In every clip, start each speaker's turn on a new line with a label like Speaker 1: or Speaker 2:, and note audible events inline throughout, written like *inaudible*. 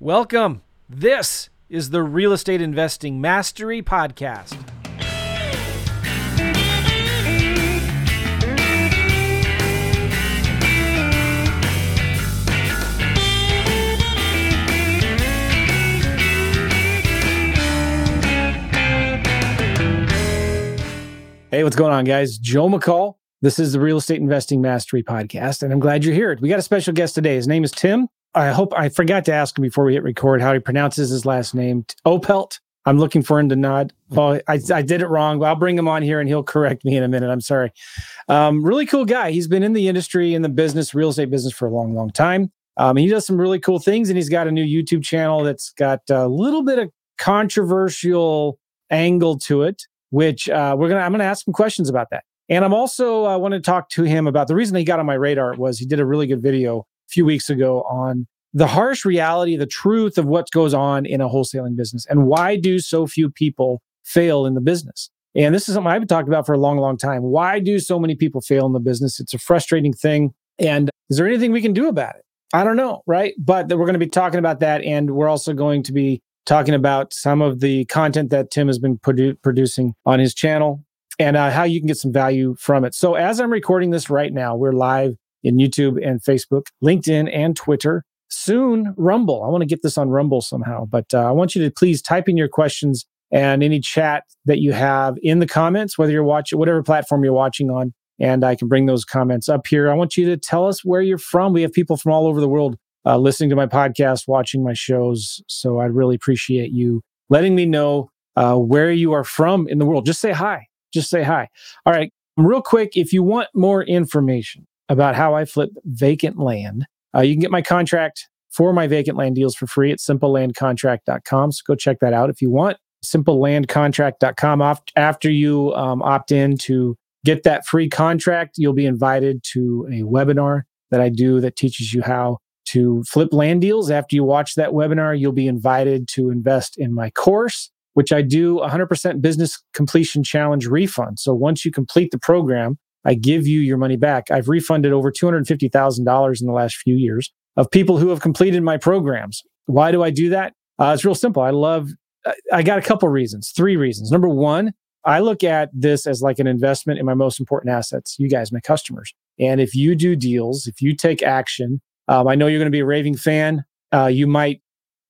Speaker 1: Welcome. This is the Real Estate Investing Mastery Podcast. Hey, what's going on, guys? Joe McCall. This is the Real Estate Investing Mastery Podcast, and I'm glad you're here. We got a special guest today. His name is Tim. I hope I forgot to ask him before we hit record how he pronounces his last name. Oppelt. I'm looking for him to nod. Oh, I, I did it wrong. But I'll bring him on here and he'll correct me in a minute. I'm sorry. Um, really cool guy. He's been in the industry, in the business, real estate business for a long, long time. Um, he does some really cool things, and he's got a new YouTube channel that's got a little bit of controversial angle to it which uh, we're gonna I'm gonna ask some questions about that. And I'm also uh, want to talk to him about the reason he got on my radar was he did a really good video few weeks ago on the harsh reality, the truth of what goes on in a wholesaling business, and why do so few people fail in the business. And this is something I've been talking about for a long, long time. Why do so many people fail in the business? It's a frustrating thing. And is there anything we can do about it? I don't know, right? But we're going to be talking about that. And we're also going to be talking about some of the content that Tim has been produ- producing on his channel and uh, how you can get some value from it. So, as I'm recording this right now, we're live in YouTube and Facebook, LinkedIn, and Twitter. Soon, Rumble. I want to get this on Rumble somehow, but uh, I want you to please type in your questions and any chat that you have in the comments, whether you're watching, whatever platform you're watching on, and I can bring those comments up here. I want you to tell us where you're from. We have people from all over the world uh, listening to my podcast, watching my shows. So I'd really appreciate you letting me know uh, where you are from in the world. Just say hi. Just say hi. All right. Real quick, if you want more information about how I flip vacant land, uh, you can get my contract for my vacant land deals for free at simplelandcontract.com. So go check that out if you want. Simplelandcontract.com. After you um, opt in to get that free contract, you'll be invited to a webinar that I do that teaches you how to flip land deals. After you watch that webinar, you'll be invited to invest in my course, which I do 100% business completion challenge refund. So once you complete the program, I give you your money back. I've refunded over $250,000 in the last few years of people who have completed my programs. Why do I do that? Uh, it's real simple. I love, I got a couple reasons, three reasons. Number one, I look at this as like an investment in my most important assets, you guys, my customers. And if you do deals, if you take action, um, I know you're going to be a raving fan. Uh, you might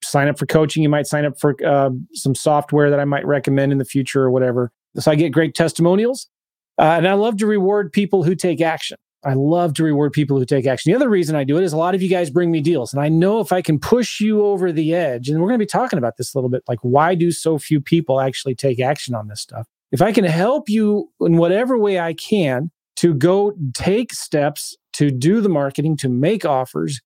Speaker 1: sign up for coaching. You might sign up for uh, some software that I might recommend in the future or whatever. So I get great testimonials. Uh, and I love to reward people who take action. I love to reward people who take action. The other reason I do it is a lot of you guys bring me deals. And I know if I can push you over the edge, and we're going to be talking about this a little bit like, why do so few people actually take action on this stuff? If I can help you in whatever way I can to go take steps to do the marketing, to make offers.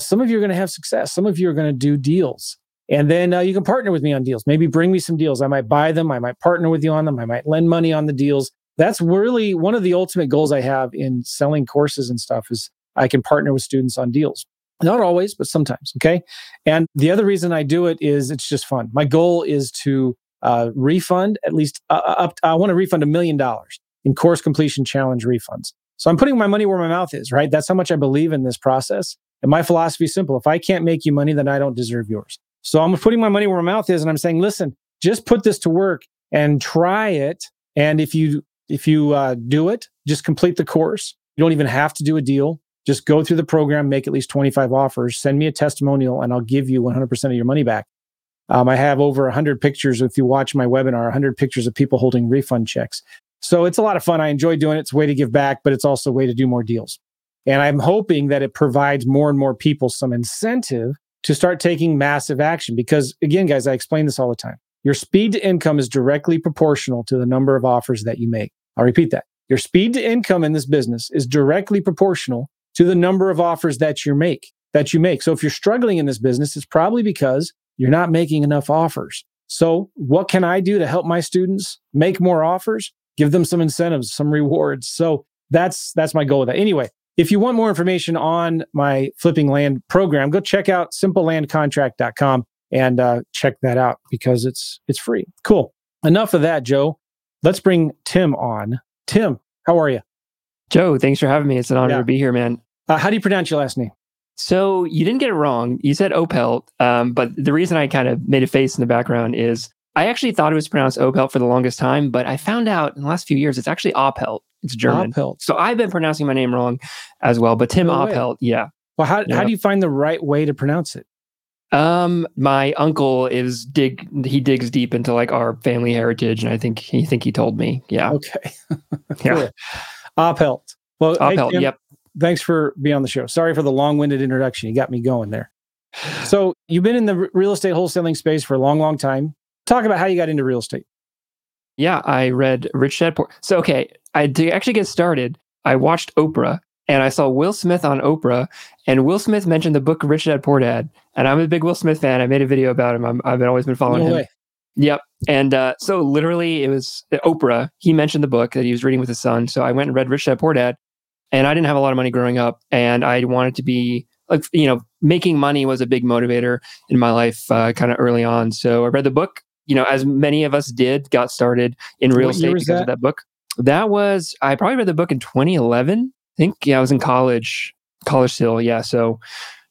Speaker 1: Some of you are going to have success. Some of you are going to do deals. And then uh, you can partner with me on deals. Maybe bring me some deals. I might buy them. I might partner with you on them. I might lend money on the deals. That's really one of the ultimate goals I have in selling courses and stuff is I can partner with students on deals. Not always, but sometimes. Okay. And the other reason I do it is it's just fun. My goal is to uh, refund at least uh, up. I want to refund a million dollars in course completion challenge refunds. So I'm putting my money where my mouth is, right? That's how much I believe in this process. And my philosophy is simple. If I can't make you money, then I don't deserve yours. So I'm putting my money where my mouth is and I'm saying, listen, just put this to work and try it. And if you, if you uh, do it, just complete the course. You don't even have to do a deal. Just go through the program, make at least 25 offers, send me a testimonial, and I'll give you 100% of your money back. Um, I have over 100 pictures. If you watch my webinar, 100 pictures of people holding refund checks. So it's a lot of fun. I enjoy doing it. It's a way to give back, but it's also a way to do more deals. And I'm hoping that it provides more and more people some incentive to start taking massive action. Because again, guys, I explain this all the time. Your speed to income is directly proportional to the number of offers that you make. I'll repeat that. Your speed to income in this business is directly proportional to the number of offers that you make, that you make. So if you're struggling in this business, it's probably because you're not making enough offers. So what can I do to help my students make more offers? give them some incentives, some rewards. So that's that's my goal with that. Anyway, if you want more information on my flipping land program, go check out simplelandcontract.com and uh, check that out because it's it's free. Cool. Enough of that, Joe. Let's bring Tim on. Tim, how are you?
Speaker 2: Joe, thanks for having me. It's an honor yeah. to be here, man.
Speaker 1: Uh, how do you pronounce your last name?
Speaker 2: So you didn't get it wrong. You said Oppelt, um, but the reason I kind of made a face in the background is I actually thought it was pronounced Oppelt for the longest time, but I found out in the last few years it's actually Oppelt. It's German.
Speaker 1: Oppelt.
Speaker 2: So I've been pronouncing my name wrong as well. But Tim
Speaker 1: No.
Speaker 2: Oppelt, yeah.
Speaker 1: Well, how,
Speaker 2: Yeah.
Speaker 1: how do you find the right way to pronounce it?
Speaker 2: Um, my uncle is dig. He digs deep into like our family heritage, and I think he think he told me. Yeah,
Speaker 1: Okay. *laughs*
Speaker 2: yeah.
Speaker 1: Oppelt. Well, hey, Oppelt.
Speaker 2: Yep.
Speaker 1: thanks for being on the show. Sorry for the long-winded introduction. You got me going there. So you've been in the real estate wholesaling space for a long, long time. Talk about how you got into real estate.
Speaker 2: Yeah, I read Rich Dad Poor. So okay, I to actually get started, I watched Oprah and I saw Will Smith on Oprah, and Will Smith mentioned the book Rich Dad Poor Dad, and I'm a big Will Smith fan. I made a video about him. I'm, I've been, always been following
Speaker 1: No
Speaker 2: him.
Speaker 1: way.
Speaker 2: Yep. And uh, so literally, it was Oprah. He mentioned the book that he was reading with his son. So I went and read Rich Dad Poor Dad, and I didn't have a lot of money growing up, and I wanted to be like you know making money was a big motivator in my life uh, kind of early on. So I read the book. You know, as many of us did, got started in real
Speaker 1: What
Speaker 2: estate because
Speaker 1: that?
Speaker 2: of that book. That was I probably read the book in 2011. I think yeah, I was in college, college still. Yeah, so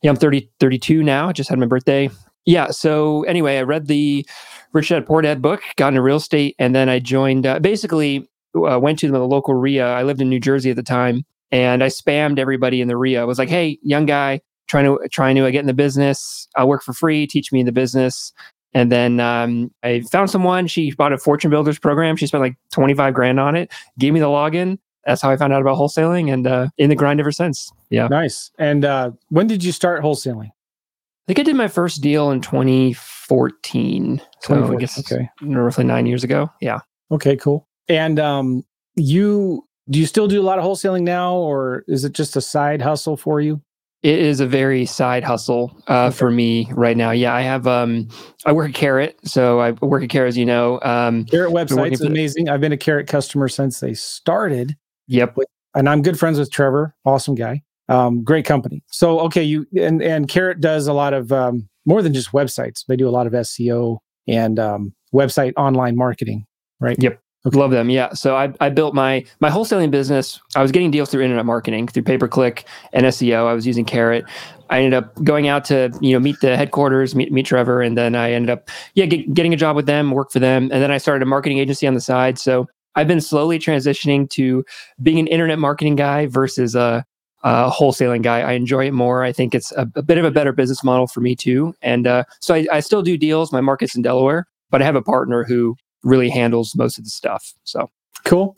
Speaker 2: yeah, I'm 30, 32 now. I just had my birthday. Yeah. So anyway, I read the Rich Dad Poor Dad book, got into real estate, and then I joined. Uh, basically, uh, went to the local REIA. I lived in New Jersey at the time, and I spammed everybody in the REIA. I was like, "Hey, young guy, trying to trying to get in the business. I'll work for free. Teach me the business." And then um, I found someone. She bought a Fortune Builders program. She spent like twenty five grand on it. Gave me the login. That's how I found out about wholesaling, and uh, in the grind ever since. Yeah,
Speaker 1: Nice. And uh, when did you start wholesaling?
Speaker 2: I think I did my first deal in 2014. So I guess
Speaker 1: okay.
Speaker 2: roughly nine years ago. Yeah.
Speaker 1: Okay, cool. And um, you do you still do a lot of wholesaling now, or is it just a side hustle for you?
Speaker 2: It is a very side hustle uh, for me right now. Yeah, I have. Um, I work at Carrot, so I work at Carrot, as you know. Um,
Speaker 1: Carrot website's amazing. I've been a Carrot customer since they started,
Speaker 2: yep.
Speaker 1: and I'm good friends with Trevor. Awesome guy. Um, great company. So okay, you and and Carrot does a lot of um, more than just websites. They do a lot of SEO and um, website online marketing, right?
Speaker 2: Yep. Love them. Yeah. So I, I built my my wholesaling business. I was getting deals through internet marketing, through pay per click and SEO. I was using Carrot. I ended up going out to you know meet the headquarters, meet meet Trevor, and then I ended up yeah get, getting a job with them, work for them, and then I started a marketing agency on the side. So I've been slowly transitioning to being an internet marketing guy versus a, a wholesaling guy. I enjoy it more. I think it's a, a bit of a better business model for me too. And uh, so I, I still do deals. My market's in Delaware, but I have a partner who really handles most of the stuff. So
Speaker 1: Cool.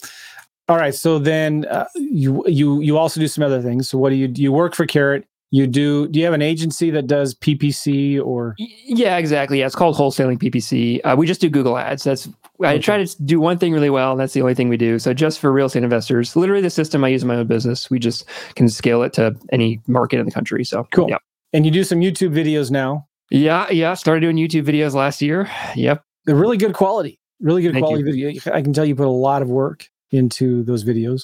Speaker 1: All right. So then uh, you you you also do some other things. So what do you do? You work for Carrot. You do. Do you have an agency that does PPC or?
Speaker 2: Yeah, exactly. Yeah, it's called wholesaling PPC. Uh, we just do Google Ads. That's I
Speaker 1: Okay.
Speaker 2: try to do one thing really well, and that's the only thing we do. So just for real estate investors, literally the system I use in my own business. We just can scale it to any market in the country. So
Speaker 1: Cool.
Speaker 2: Yeah,
Speaker 1: And you do some YouTube videos now.
Speaker 2: yeah, yeah. Started doing YouTube videos last year. Yep.
Speaker 1: They're really good quality. Really good
Speaker 2: Thank
Speaker 1: quality video. I can tell you put a lot of work into those videos.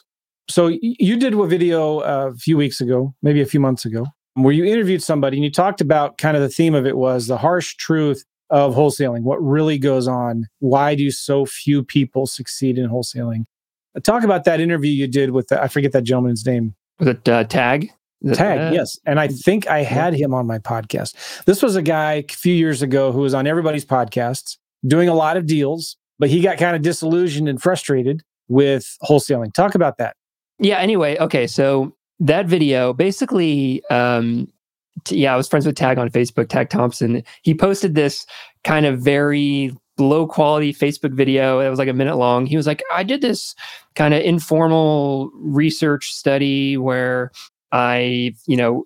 Speaker 1: So you did a video uh, a few weeks ago, maybe a few months ago, where you interviewed somebody and you talked about kind of the theme of it was the harsh truth of wholesaling. What really goes on? Why do so few people succeed in wholesaling? Uh, Talk about that interview you did with the, I forget that gentleman's name.
Speaker 2: Was it uh, Tag? Is it-
Speaker 1: Tag,
Speaker 2: uh,
Speaker 1: yes. And I think I had him on my podcast. This was a guy a few years ago who was on everybody's podcasts doing a lot of deals, but he got kind of disillusioned and frustrated with wholesaling. Talk about that.
Speaker 2: Yeah. Anyway, okay. So that video basically, um, t- yeah, I was friends with Tag on Facebook, Tag Thompson. He posted this kind of very low quality Facebook video. It was like a minute long. He was like, I did this kind of informal research study where I, you know,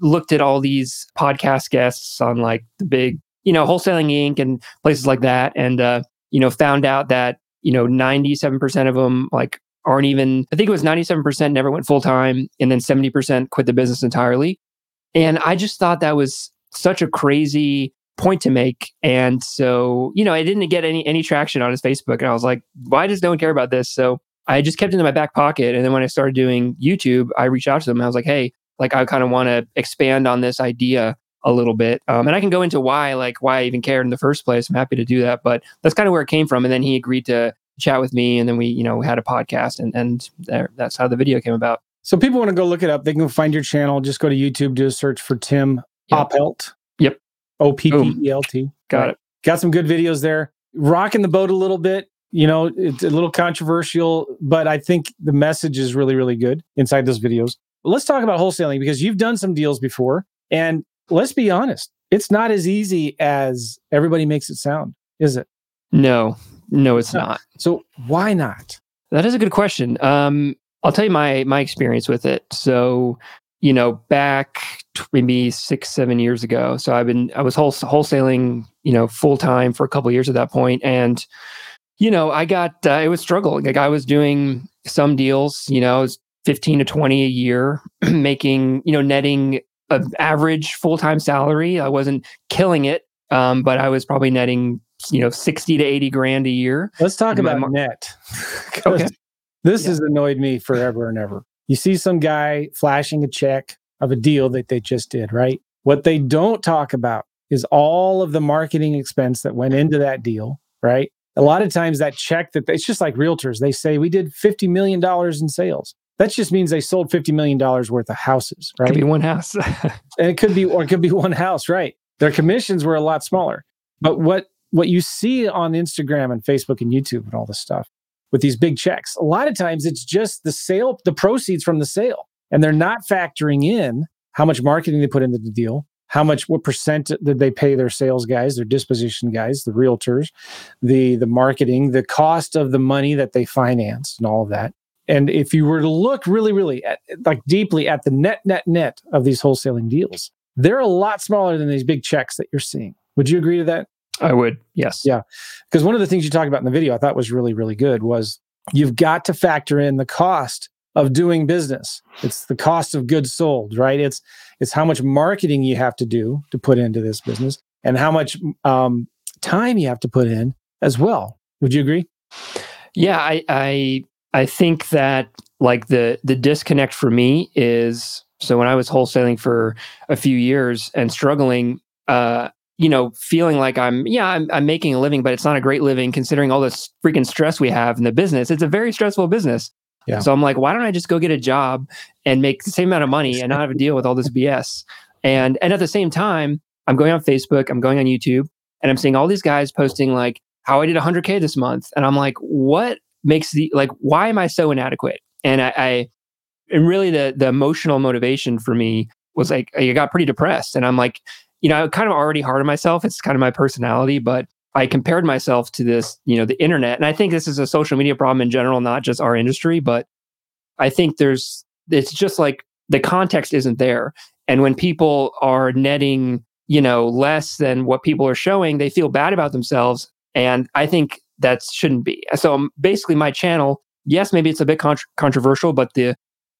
Speaker 2: looked at all these podcast guests on like the big, you know, Wholesaling Inc. and places like that. And, uh, you know, found out that, you know, 97% of them like aren't even, I think it was 97% never went full time and then 70% quit the business entirely. And I just thought that was such a crazy point to make. And so, you know, I didn't get any any traction on his Facebook. And I was like, why does no one care about this? So I just kept it in my back pocket. And then when I started doing YouTube, I reached out to them. I was like, hey, like I kind of want to expand on this idea a little bit. Um, and I can go into why, like why I even cared in the first place. I'm happy to do that. But that's kind of where it came from. And then he agreed to chat with me and then we, you know, had a podcast and, and there, that's how the video came about.
Speaker 1: So people want to go look it up. They can find your channel. Just go to YouTube, do a search for Tim
Speaker 2: Yep.
Speaker 1: Oppelt.
Speaker 2: Yep.
Speaker 1: O P P E L T.
Speaker 2: Got it.
Speaker 1: Got some good videos there. Rocking the boat a little bit. You know, it's a little controversial, but I think the message is really, really good inside those videos. Let's talk about wholesaling because you've done some deals before. And let's be honest, it's not as easy as everybody makes it sound, is it?
Speaker 2: No, no, it's
Speaker 1: No.
Speaker 2: not.
Speaker 1: So why not?
Speaker 2: That is a good question. Um, I'll tell you my my experience with it. So, you know, back maybe six, seven years ago. So I've been I was whole, wholesaling, you know, full time for a couple of years at that point, and you know, I got uh, it was struggling. Like I was doing some deals, you know, fifteen to twenty a year, *clears throat* making you know netting an average full time salary. I wasn't killing it, um, but I was probably netting you know sixty to eighty grand a year.
Speaker 1: Let's talk about
Speaker 2: mar-
Speaker 1: net. *laughs*
Speaker 2: Okay.
Speaker 1: This
Speaker 2: Yeah.
Speaker 1: has annoyed me forever and ever. You see some guy flashing a check of a deal that they just did, right? What they don't talk about is all of the marketing expense that went into that deal, right? A lot of times that check that it's just like realtors, they say we did $50 million in sales. That just means they sold $50 million worth of houses, right?
Speaker 2: Could be one house. *laughs*
Speaker 1: and it could be or it could be one house right their commissions were a lot smaller but what what you see on instagram and facebook and youtube and all this stuff with these big checks a lot of times it's just the sale the proceeds from the sale and they're not factoring in how much marketing they put into the deal how much what percent did they pay their sales guys their disposition guys the realtors the the marketing the cost of the money that they financed and all of that and if you were to look really, really at, like deeply at the net, net, net of these wholesaling deals, they're a lot smaller than these big checks that you're seeing. Would you agree to that?
Speaker 2: I would, yes.
Speaker 1: Yeah. Because one of the things you talked about in the video I thought was really, really good was you've got to factor in the cost of doing business. It's the cost of goods sold, right? It's it's how much marketing you have to do to put into this business and how much um, time you have to put in as well. Would you agree?
Speaker 2: Yeah, I I I think that like the the disconnect for me is so when I was wholesaling for a few years and struggling, uh, you know, feeling like I'm yeah, I'm I'm making a living, but it's not a great living considering all this freaking stress we have in the business. It's a very stressful business.
Speaker 1: Yeah.
Speaker 2: So I'm like, why don't I just go get a job and make the same amount of money and not have to deal with all this BS? And and at the same time, I'm going on Facebook, I'm going on YouTube, and I'm seeing all these guys posting like how I did 100k this month, and I'm like, what makes the like why am I so inadequate? And I, I and really the the emotional motivation for me was like I got pretty depressed, and I'm like, you know, I'm kind of already hard on myself. It's kind of my personality, but I compared myself to this, you know, the internet, and I think this is a social media problem in general, not just our industry, but I think there's it's just like the context isn't there, and when people are netting, you know, less than what people are showing, they feel bad about themselves, and I think that shouldn't be. So um, basically, my channel, yes, maybe it's a bit contr controversial, but the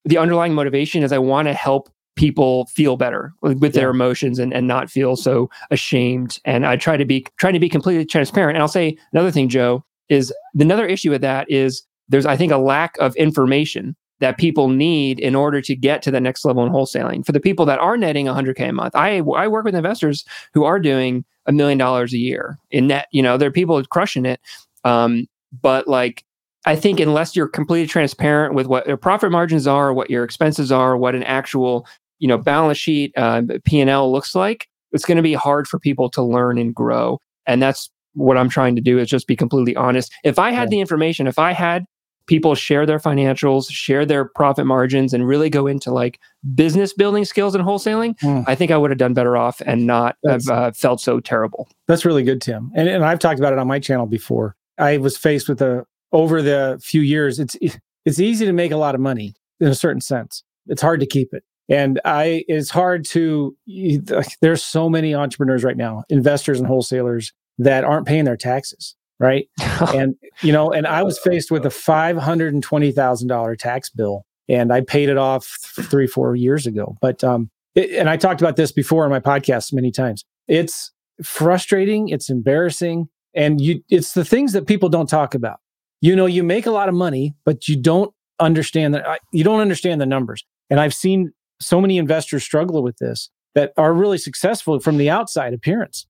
Speaker 2: the underlying motivation is I want to help people feel better with, with their emotions and, and not feel so ashamed. And I try to be trying to be completely transparent. And I'll say another thing, Joe, is another issue with that is there's I think a lack of information that people need in order to get to the next level in wholesaling. For the people that are netting 100k a month, I I work with investors who are doing a million dollars a year in net. You know, there are people crushing it. Um, but like I think unless you're completely transparent with what your profit margins are, what your expenses are, what an actual you know balance sheet uh, P and L looks like, it's going to be hard for people to learn and grow. And that's what I'm trying to do is just be completely honest. If I had
Speaker 1: Yeah.
Speaker 2: the information, if I had people share their financials, share their profit margins, and really go into like business building skills and wholesaling,
Speaker 1: Hmm.
Speaker 2: I think I would have done better off and not have uh, felt so terrible.
Speaker 1: That's really good, Tim. And, and I've talked about it on my channel before. I was faced with a over the few years. It's it's easy to make a lot of money in a certain sense. It's hard to keep it, and I it's hard to. There's so many entrepreneurs right now, investors and wholesalers that aren't paying their taxes, right? *laughs* and you know, and I was faced with a five hundred and twenty thousand dollar tax bill, and I paid it off three four years ago. But um, it, and I talked about this before in my podcast many times. It's frustrating. It's embarrassing, and you. It's the things that people don't talk about. You know, you make a lot of money, but you don't understand that. You don't understand the numbers. And I've seen so many investors struggle with this that are really successful from the outside appearance,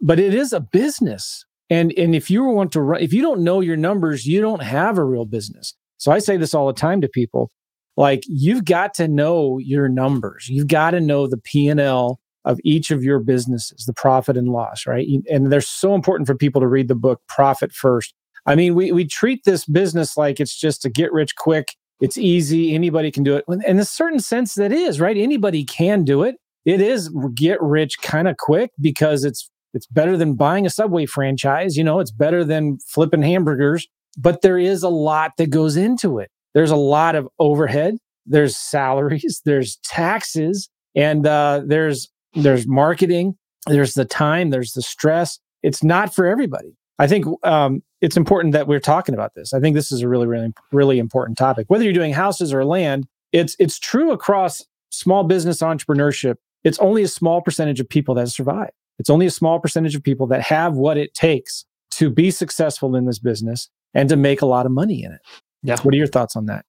Speaker 1: but it is a business. And and if you want to run, if you don't know your numbers, you don't have a real business. So I say this all the time to people. like you've got to know your numbers. You've got to know the P&L of each of your businesses, the profit and loss, right? And they're so important for people to read the book Profit First. I mean, we we treat this business like it's just a get rich quick. It's easy. Anybody can do it. In a certain sense, that is right. Anybody can do it. It is get rich kind of quick because it's it's better than buying a Subway franchise. You know, it's better than flipping hamburgers. But there is a lot that goes into it. There's a lot of overhead. There's salaries. *laughs* There's taxes, and uh, there's there's marketing. There's the time. There's the stress. It's not for everybody. I think um, it's important that we're talking about this. I think this is a really, really, really important topic. Whether you're doing houses or land, it's it's true across small business entrepreneurship. It's only a small percentage of people that survive. It's only a small percentage of people that have what it takes to be successful in this business and to make a lot of money in it.
Speaker 2: Yeah.
Speaker 1: What are your thoughts on that?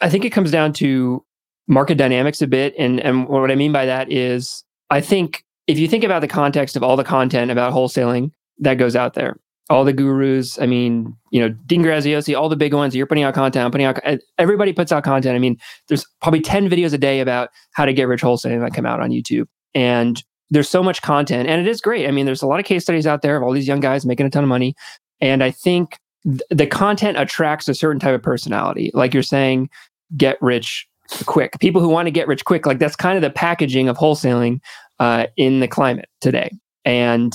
Speaker 2: I think it comes down to market dynamics a bit. And, and what I mean by that is, I think if you think about the context of all the content about wholesaling that goes out there, all the gurus, I mean, you know, Dean Graziosi, all the big ones, you're putting out content, I'm putting out, everybody puts out content. I mean, there's probably 10 videos a day about how to get rich wholesaling that come out on YouTube. And there's so much content and it is great. I mean, there's a lot of case studies out there of all these young guys making a ton of money. And I think th- the content attracts a certain type of personality. Like you're saying, get rich quick. People who want to get rich quick, like that's kind of the packaging of wholesaling uh, in the climate today. And,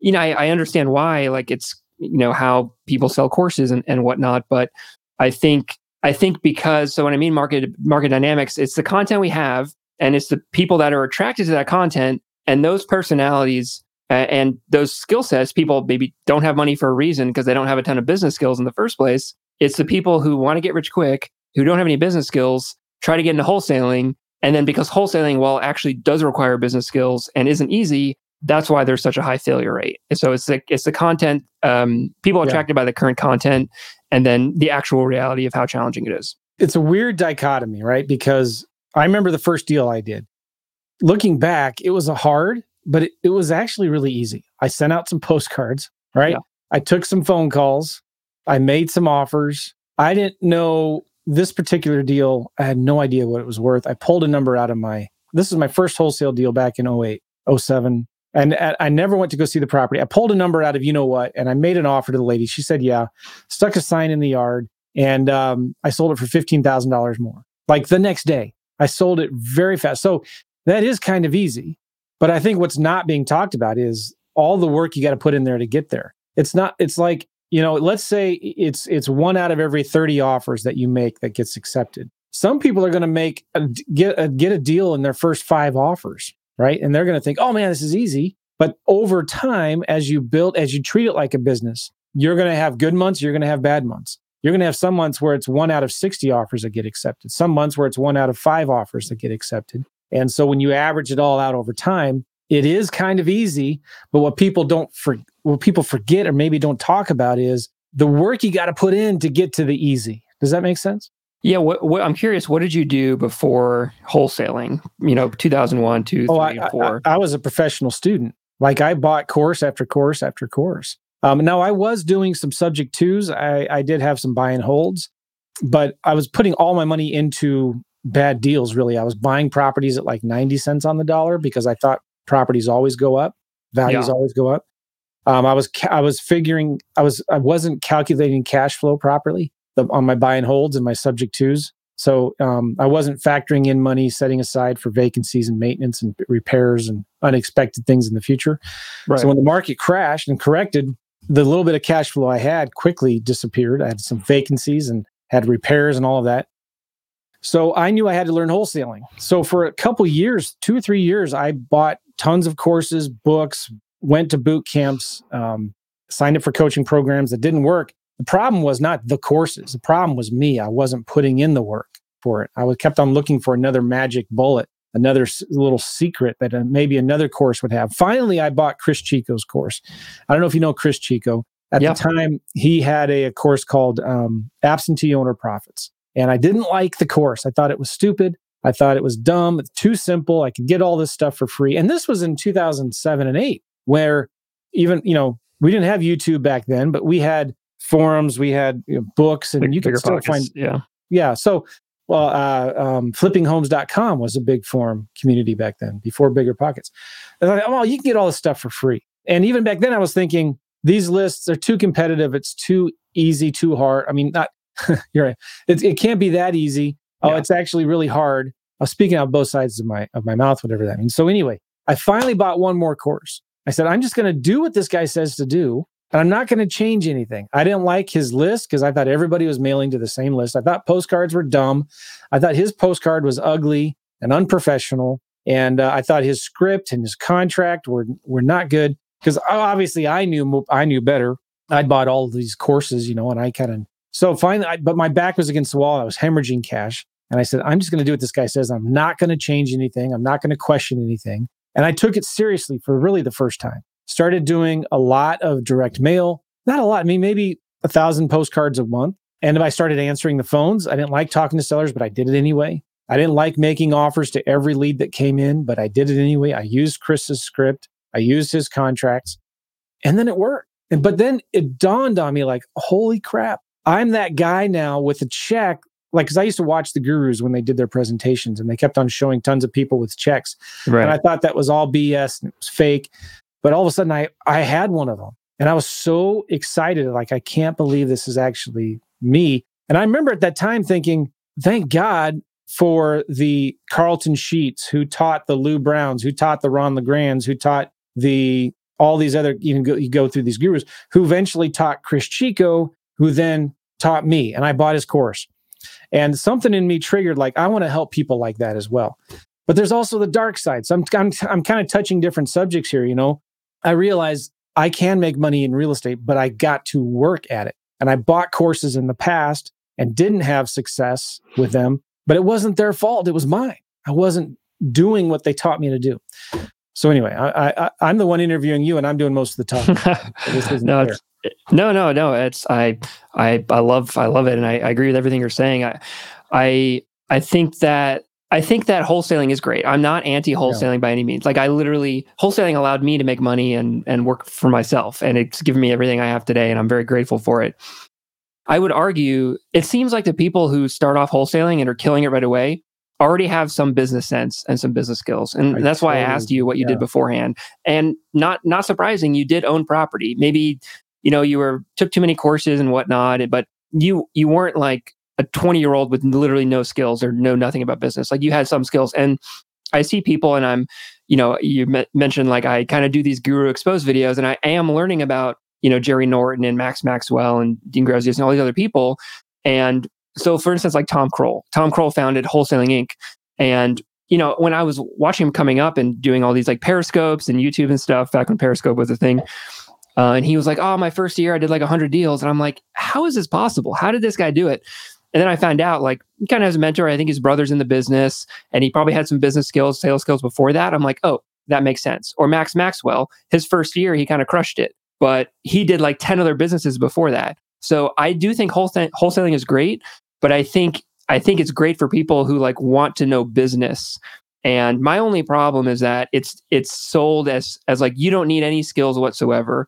Speaker 2: you know, I, I understand why, like it's, you know, how people sell courses and, and whatnot. But I think, I think because, so when I mean market, market dynamics, it's the content we have and it's the people that are attracted to that content and those personalities uh, and those skill sets, people maybe don't have money for a reason because they don't have a ton of business skills in the first place. It's the people who want to get rich quick, who don't have any business skills, try to get into wholesaling. And then because wholesaling, well, actually does require business skills and isn't easy, that's why there's such a high failure rate. so it's the, it's the content, um, people attracted yeah. by the current content, and then the actual reality of how challenging it is.
Speaker 1: It's a weird dichotomy, right? Because I remember the first deal I did looking back, it was a hard, but it, it was actually really easy. I sent out some *laughs* postcards, right? Yeah. I took some phone calls. I made some offers. I didn't know this particular deal. I had no idea what it was worth. I pulled a number out of my, this is my first wholesale deal back in 08, 07. And I never went to go see the property. I pulled a number out of you know what, and I made an offer to the lady. She said, yeah, stuck a sign in the yard, and um, I sold it for $15,000 more. Like the next day, I sold it very fast. So that is kind of easy. But I think what's not being talked about is all the work you got to put in there to get there. It's not, it's like, you know, let's say it's it's one out of every 30 offers that you make that gets accepted. Some people are going to make a, get a, get a deal in their first five offers, right? And they're going to think, "Oh man, this is easy." But over time as you build as you treat it like a business, you're going to have good months, you're going to have bad months. You're going to have some months where it's one out of 60 offers that get accepted, some months where it's one out of 5 offers that get accepted. And so when you average it all out over time, it is kind of easy. But what people don't for, what people forget or maybe don't talk about is the work you got to put in to get to the easy. Does that make sense?
Speaker 2: Yeah, what, what, I'm curious. What did you do before wholesaling? You know, 2001, 2, oh, I, four.
Speaker 1: I, I, was a professional student. Like I bought course after course after course. Um, now I was doing some subject twos. I, I did have some buy and holds, but I was putting all my money into bad deals really. I was buying properties at like 90 cents on the dollar because I thought properties always go up, values yeah. always go up. Um, I was I was figuring I was I wasn't calculating cash flow properly on my buy and holds and my subject twos. So um, I wasn't factoring in money setting aside for vacancies and maintenance and repairs and unexpected things in the future. Right. So when the market crashed and corrected, the little bit of cash flow I had quickly disappeared. I had some vacancies and had repairs and all of that. So I knew I had to learn wholesaling. So for a couple years, two or three years, I bought tons of courses, books, went to boot camps, um, signed up for coaching programs that didn't work. The problem was not the courses. The problem was me. I wasn't putting in the work for it. I was kept on looking for another magic bullet, another s- little secret that uh, maybe another course would have. Finally, I bought Chris Chico's course. I don't know if you know Chris Chico. At yep. the time, he had a, a course called um, Absentee Owner Profits. And I didn't like the course. I thought it was stupid. I thought it was dumb, too simple. I could get all this stuff for free. And this was in 2007 and 8, where even, you know, we didn't have YouTube back then, but we had forums, we had you know, books, and Big, you could still find.
Speaker 2: Yeah.
Speaker 1: Yeah. So well, uh, um, flippinghomes.com was a big forum community back then before Bigger Pockets. And I thought, well, you can get all this stuff for free. And even back then, I was thinking these lists are too competitive. It's too easy, too hard. I mean, not, *laughs* you're right. It, it can't be that easy. Oh, yeah. it's actually really hard. I was speaking out both sides of my of my mouth, whatever that means. So anyway, I finally bought one more course. I said, I'm just going to do what this guy says to do. And I'm not going to change anything. I didn't like his list because I thought everybody was mailing to the same list. I thought postcards were dumb. I thought his postcard was ugly and unprofessional. And uh, I thought his script and his contract were were not good because obviously I knew I knew better. I'd bought all these courses, you know, and I kind of so finally, I, but my back was against the wall. I was hemorrhaging cash, and I said, I'm just going to do what this guy says. I'm not going to change anything. I'm not going to question anything. And I took it seriously for really the first time started doing a lot of direct mail. Not a lot. I mean, maybe a thousand postcards a month. And if I started answering the phones, I didn't like talking to sellers, but I did it anyway. I didn't like making offers to every lead that came in, but I did it anyway. I used Chris's script. I used his contracts and then it worked. And, but then it dawned on me like, holy crap, I'm that guy now with a check. Like, cause I used to watch the gurus when they did their presentations and they kept on showing tons of people with checks. Right. And I thought that was all BS and it was fake. But all of a sudden, I, I had one of them and I was so excited. Like, I can't believe this is actually me. And I remember at that time thinking, thank God for the Carleton Sheets who taught the Lou Browns, who taught the Ron LeGrands, who taught the all these other you can go you go through these gurus who eventually taught Chris Chico, who then taught me, and I bought his course. And something in me triggered like I want to help people like that as well. But there's also the dark side. So I'm I'm, I'm kind of touching different subjects here. You know, I realized I can make money in real estate, but I got to work at it. And I bought courses in the past and didn't have success with them, but it wasn't their fault. It was mine. I wasn't doing what they taught me to do. So anyway, I, I, am the one interviewing you, and I'm doing most of the talking. *laughs*
Speaker 2: no, no, no, no. It's I, I, I love, I love it, and I, I agree with everything you're saying. I, I, I think that I think that wholesaling is great. I'm not anti wholesaling yeah. by any means. Like I literally wholesaling allowed me to make money and and work for myself and it's given me everything I have today and I'm very grateful for it. I would argue it seems like the people who start off wholesaling and are killing it right away already have some business sense and some business skills. And I that's totally, why I asked you what you yeah. did beforehand. And not not surprising, you did own property. Maybe you know you were took too many courses and whatnot, but you you weren't like a 20 year old with literally no skills or know nothing about business. Like you had some skills. And I see people and I'm, you know, you me- mentioned like I kind of do these guru exposed videos and I am learning about, you know, Jerry Norton and Max Maxwell and Dean Graziosi and all these other people. And so, for instance, like Tom Krol, Tom Krol founded Wholesaling Inc. And, you know, when I was watching him coming up and doing all these like periscopes and YouTube and stuff back when Periscope was a thing, uh, and he was like, "Oh, my first year, I did like 100 deals," and I'm like, "How is this possible? How did this guy do it?" And then I found out like he kind of has a mentor. I think his brother's in the business and he probably had some business skills, sales skills before that. I'm like, oh, that makes sense. Or Max Maxwell, his first year, he kind of crushed it, but he did like 10 other businesses before that. So I do think wholesaling is great, but I think I think it's great for people who like want to know business. And my only problem is that it's it's sold as as like you don't need any skills whatsoever.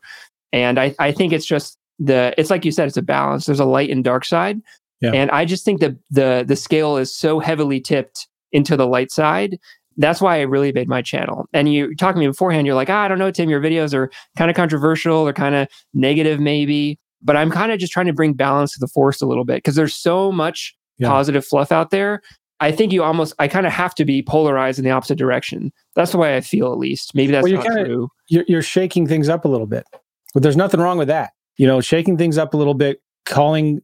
Speaker 2: And I, I think it's just the it's like you said, it's a balance. There's a light and dark side. Yeah. And I just think that the the scale is so heavily tipped into the light side. That's why I really made my channel. And you talking to me beforehand, you're like, ah, I don't know, Tim, your videos are kind of controversial or kind of negative, maybe. But I'm kind of just trying to bring balance to the force a little bit because there's so much yeah. positive fluff out there. I think you almost, I kind of have to be polarized in the opposite direction. That's the way I feel, at least. Maybe that's well,
Speaker 1: not
Speaker 2: kinda, true.
Speaker 1: You're, you're shaking things up a little bit, but there's nothing wrong with that. You know, shaking things up a little bit, calling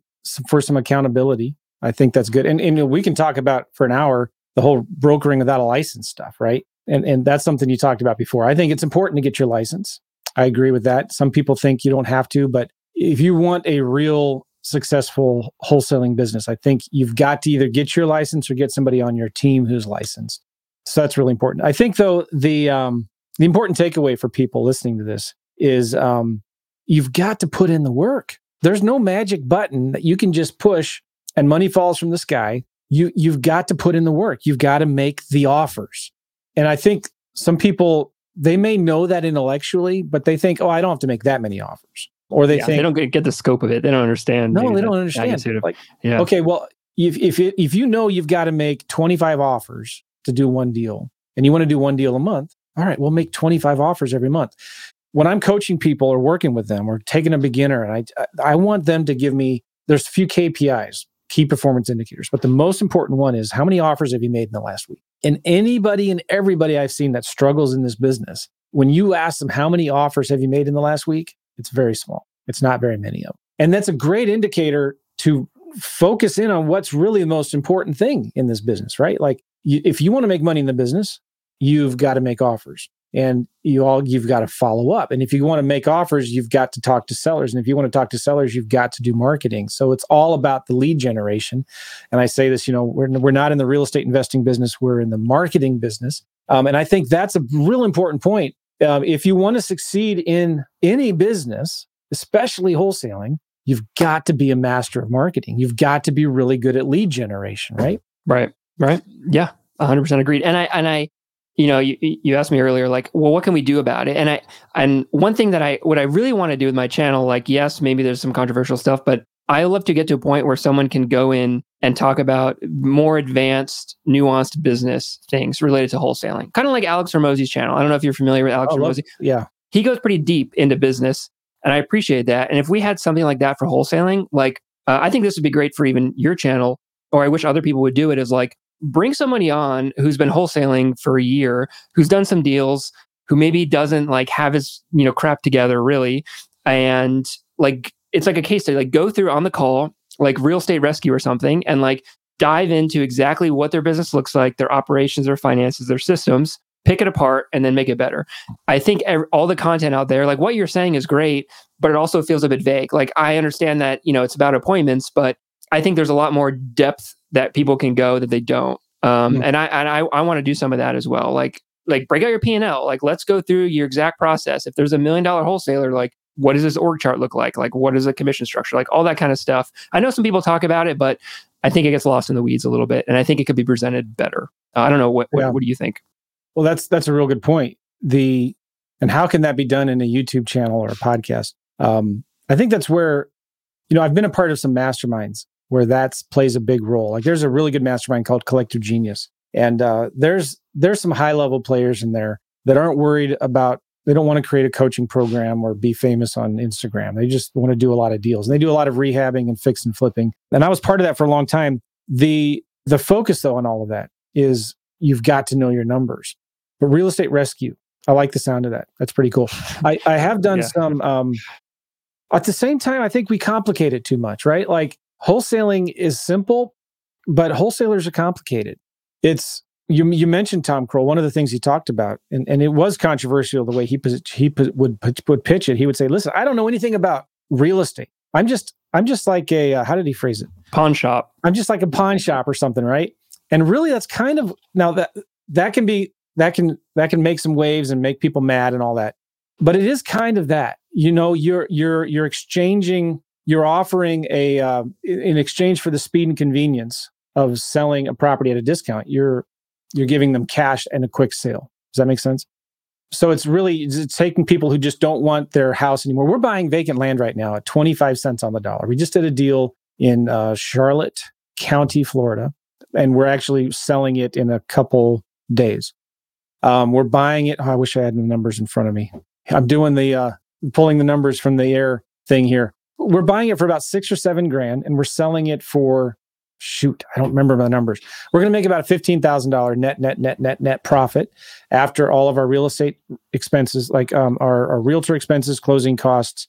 Speaker 1: for some accountability. I think that's good. And, and we can talk about for an hour the whole brokering without a license stuff, right? And and that's something you talked about before. I think it's important to get your license. I agree with that. Some people think you don't have to, but if you want a real successful wholesaling business, I think you've got to either get your license or get somebody on your team who's licensed. So that's really important. I think though the um, the important takeaway for people listening to this is um, you've got to put in the work. There's no magic button that you can just push and money falls from the sky. You you've got to put in the work. You've got to make the offers. And I think some people they may know that intellectually, but they think, "Oh, I don't have to make that many offers." Or they yeah, think
Speaker 2: they don't get the scope of it. They don't understand.
Speaker 1: No, they don't understand. Of, like, yeah. okay, well, if if it, if you know you've got to make 25 offers to do one deal and you want to do one deal a month, all right, we'll make 25 offers every month. When I'm coaching people or working with them or taking a beginner and I I want them to give me there's a few KPIs, key performance indicators, but the most important one is how many offers have you made in the last week? And anybody and everybody I've seen that struggles in this business, when you ask them how many offers have you made in the last week, it's very small. It's not very many of them. And that's a great indicator to focus in on what's really the most important thing in this business, right? Like you, if you want to make money in the business, you've got to make offers and you all you've got to follow up and if you want to make offers you've got to talk to sellers and if you want to talk to sellers you've got to do marketing so it's all about the lead generation and i say this you know we're, we're not in the real estate investing business we're in the marketing business um, and i think that's a real important point um, if you want to succeed in any business especially wholesaling you've got to be a master of marketing. You've got to be really good at lead generation, right?
Speaker 2: Right. Right. Yeah. 100% agreed. And I, and I, you know, you, you asked me earlier, like, well, what can we do about it? And I, and one thing that I, what I really want to do with my channel, like, yes, maybe there's some controversial stuff, but I love to get to a point where someone can go in and talk about more advanced, nuanced business things related to wholesaling. Kind of like Alex Hormozi's channel. I don't know if you're familiar with Alex Hormozi.
Speaker 1: Yeah.
Speaker 2: He goes pretty deep into business and I appreciate that. And if we had something like that for wholesaling, like uh, I think this would be great for even your channel, or I wish other people would do it, is like bring somebody on who's been wholesaling for a year, who's done some deals, who maybe doesn't like have his, you know, crap together really. And like it's like a case study, like go through on the call, like real estate rescue or something, and like dive into exactly what their business looks like, their operations, their finances, their systems, pick it apart and then make it better. I think all the content out there, like what you're saying is great, but it also feels a bit vague. Like I understand that, you know, it's about appointments, but I think there's a lot more depth that people can go that they don't. Um, and I, and I, I want to do some of that as well. Like, like break out your P and L. Like, let's go through your exact process. If there's a million dollar wholesaler, like, what does this org chart look like? Like, what is the commission structure? Like, all that kind of stuff. I know some people talk about it, but I think it gets lost in the weeds a little bit, and I think it could be presented better. Uh, I don't know what, what, yeah. what do you think?
Speaker 1: Well, that's that's a real good point. The and how can that be done in a YouTube channel or a podcast? Um, I think that's where, you know, I've been a part of some masterminds where that plays a big role. Like there's a really good mastermind called Collective Genius, and uh, there's there's some high level players in there that aren't worried about. They don't want to create a coaching program or be famous on Instagram. They just want to do a lot of deals. And they do a lot of rehabbing and fix and flipping. And I was part of that for a long time. The the focus though on all of that is you've got to know your numbers. But real estate rescue, I like the sound of that. That's pretty cool. I, I have done yeah. some. Um, at the same time, I think we complicate it too much, right? Like wholesaling is simple, but wholesalers are complicated. It's you. You mentioned Tom Krol. One of the things he talked about, and, and it was controversial the way he he would would pitch it. He would say, "Listen, I don't know anything about real estate. I'm just I'm just like a uh, how did he phrase it?
Speaker 2: Pawn shop.
Speaker 1: I'm just like a pawn shop or something, right? And really, that's kind of now that that can be that can that can make some waves and make people mad and all that but it is kind of that you know you're you're you're exchanging you're offering a uh, in exchange for the speed and convenience of selling a property at a discount you're you're giving them cash and a quick sale does that make sense so it's really it's taking people who just don't want their house anymore we're buying vacant land right now at 25 cents on the dollar we just did a deal in uh, charlotte county florida and we're actually selling it in a couple days um, we're buying it. Oh, I wish I had the numbers in front of me. I'm doing the uh, pulling the numbers from the air thing here. We're buying it for about six or seven grand, and we're selling it for shoot, I don't remember the numbers. We're going to make about a fifteen thousand dollar net net net net net profit after all of our real estate expenses, like um, our, our realtor expenses, closing costs.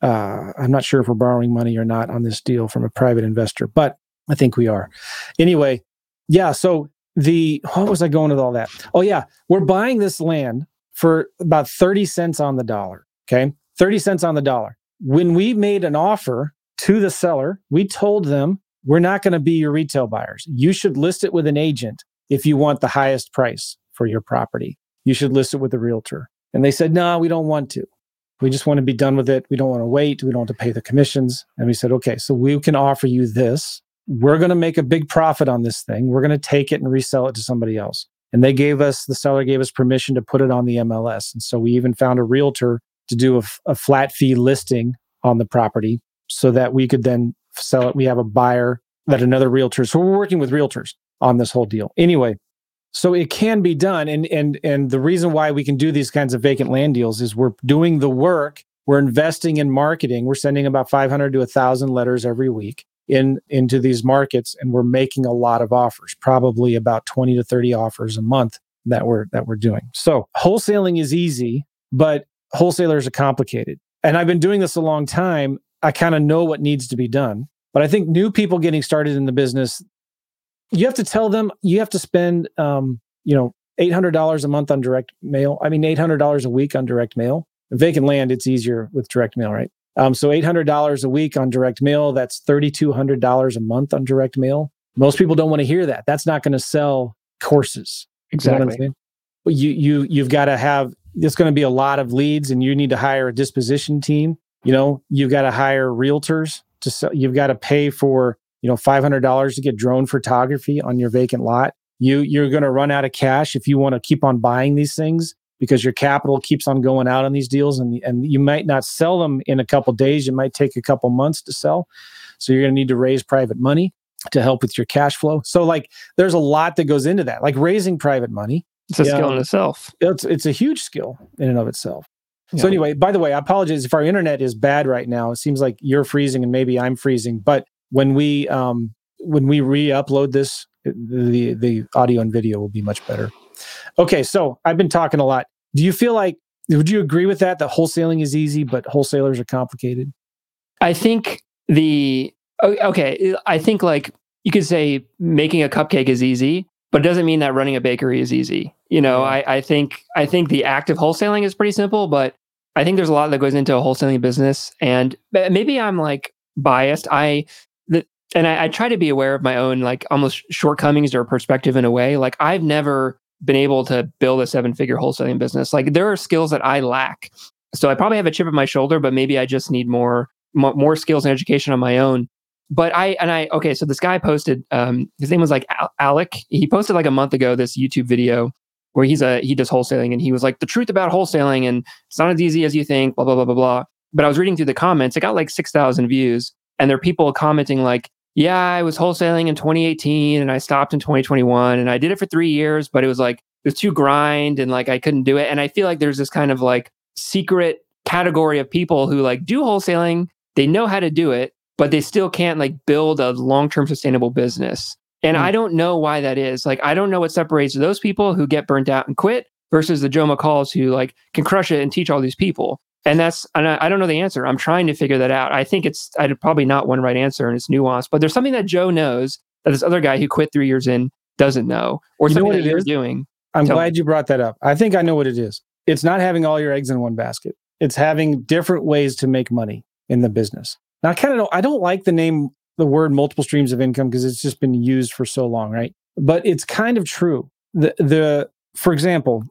Speaker 1: Uh, I'm not sure if we're borrowing money or not on this deal from a private investor, but I think we are. Anyway, yeah. So the what was I going with all that? Oh yeah, we're buying this land for about 30 cents on the dollar. Okay. 30 cents on the dollar. When we made an offer to the seller, we told them we're not going to be your retail buyers. You should list it with an agent if you want the highest price for your property. You should list it with a realtor. And they said, no, we don't want to. We just want to be done with it. We don't want to wait. We don't want to pay the commissions. And we said, okay, so we can offer you this we're going to make a big profit on this thing. We're going to take it and resell it to somebody else. And they gave us, the seller gave us permission to put it on the MLS. And so we even found a realtor to do a, a flat fee listing on the property so that we could then sell it. We have a buyer that another realtor. So we're working with realtors on this whole deal. Anyway, so it can be done. And and and the reason why we can do these kinds of vacant land deals is we're doing the work, we're investing in marketing, we're sending about 500 to 1,000 letters every week in into these markets and we're making a lot of offers probably about 20 to 30 offers a month that we're that we're doing so wholesaling is easy but wholesalers are complicated and i've been doing this a long time i kind of know what needs to be done but i think new people getting started in the business you have to tell them you have to spend um, you know $800 a month on direct mail i mean $800 a week on direct mail vacant land it's easier with direct mail right um, so $800 a week on direct mail, that's $3,200 a month on direct mail. Most people don't want to hear that. That's not going to sell courses.
Speaker 2: Exactly.
Speaker 1: You, know you, you, you've got to have, there's going to be a lot of leads and you need to hire a disposition team. You know, you've got to hire realtors to sell, you've got to pay for, you know, $500 to get drone photography on your vacant lot. You, you're going to run out of cash if you want to keep on buying these things because your capital keeps on going out on these deals and, and you might not sell them in a couple days. It might take a couple months to sell. So you're going to need to raise private money to help with your cash flow. So like there's a lot that goes into that, like raising private money.
Speaker 2: It's a skill in itself.
Speaker 1: It's, it's a huge skill in and of itself. Yeah. So anyway, by the way, I apologize if our internet is bad right now. It seems like you're freezing and maybe I'm freezing, but when we um when we re-upload this, the the audio and video will be much better. Okay, so I've been talking a lot. Do you feel like, would you agree with that, that wholesaling is easy, but wholesalers are complicated?
Speaker 2: I think the, okay, I think like you could say making a cupcake is easy, but it doesn't mean that running a bakery is easy. You know, yeah. I, I think, I think the active wholesaling is pretty simple, but I think there's a lot that goes into a wholesaling business. And maybe I'm like biased. I, the, and I, I, try to be aware of my own like almost shortcomings or perspective in a way. Like I've never been able to build a seven figure wholesaling business. Like there are skills that I lack. So I probably have a chip on my shoulder, but maybe I just need more more, more skills and education on my own. But I and I okay, so this guy posted um his name was like Alec. He posted like a month ago this YouTube video where he's a he does wholesaling and he was like the truth about wholesaling and it's not as easy as you think, blah blah blah blah blah. But I was reading through the comments, it got like 6,000 views and there are people commenting like yeah, I was wholesaling in 2018 and I stopped in 2021 and I did it for three years, but it was like, it was too grind and like I couldn't do it. And I feel like there's this kind of like secret category of people who like do wholesaling, they know how to do it, but they still can't like build a long term sustainable business. And mm. I don't know why that is. Like, I don't know what separates those people who get burnt out and quit versus the Joe McCalls who like can crush it and teach all these people. And that's and I, I, don't know the answer. I'm trying to figure that out. I think it's i probably not one right answer and it's nuanced but there's something that joe knows that this other guy who quit three years in doesn't know or you something know that you're doing.
Speaker 1: I'm Tell glad me. you brought that up. I think i know what it is. It's not having all your eggs in one basket. It's having different ways to make money in the business now i kind of don't i don't like the name the word multiple streams of income because it's just been used for so long right but it's kind of true the the for example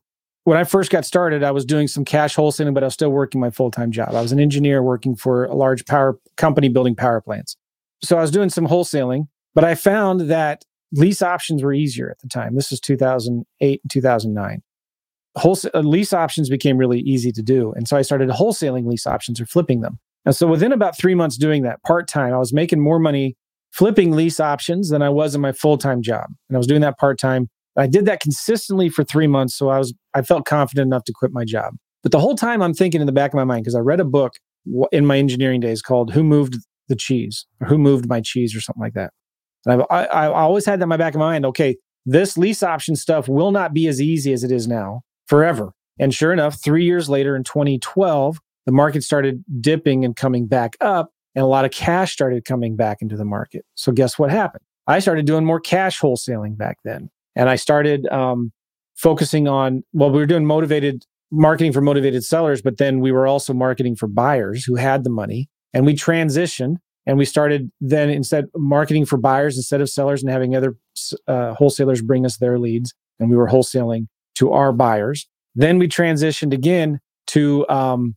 Speaker 1: when I first got started, I was doing some cash wholesaling, but I was still working my full time job. I was an engineer working for a large power company building power plants. So I was doing some wholesaling, but I found that lease options were easier at the time. This is 2008 and 2009. Wholesale, uh, lease options became really easy to do. And so I started wholesaling lease options or flipping them. And so within about three months doing that part time, I was making more money flipping lease options than I was in my full time job. And I was doing that part time I did that consistently for three months. So I was, I felt confident enough to quit my job. But the whole time I'm thinking in the back of my mind, because I read a book in my engineering days called Who Moved the Cheese or Who Moved My Cheese or something like that. And I've, I, I always had that in my back of my mind. Okay, this lease option stuff will not be as easy as it is now forever. And sure enough, three years later in 2012, the market started dipping and coming back up, and a lot of cash started coming back into the market. So, guess what happened? I started doing more cash wholesaling back then. And I started um, focusing on, well, we were doing motivated marketing for motivated sellers, but then we were also marketing for buyers who had the money. And we transitioned and we started then instead marketing for buyers instead of sellers and having other uh, wholesalers bring us their leads. And we were wholesaling to our buyers. Then we transitioned again to, um,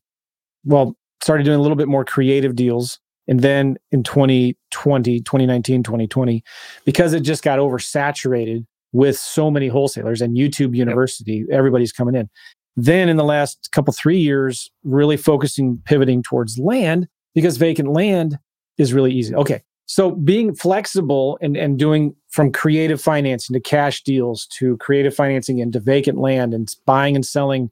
Speaker 1: well, started doing a little bit more creative deals. And then in 2020, 2019, 2020, because it just got oversaturated with so many wholesalers and YouTube University, yep. everybody's coming in. Then in the last couple, three years, really focusing, pivoting towards land because vacant land is really easy. Okay. So being flexible and, and doing from creative financing to cash deals to creative financing into vacant land and buying and selling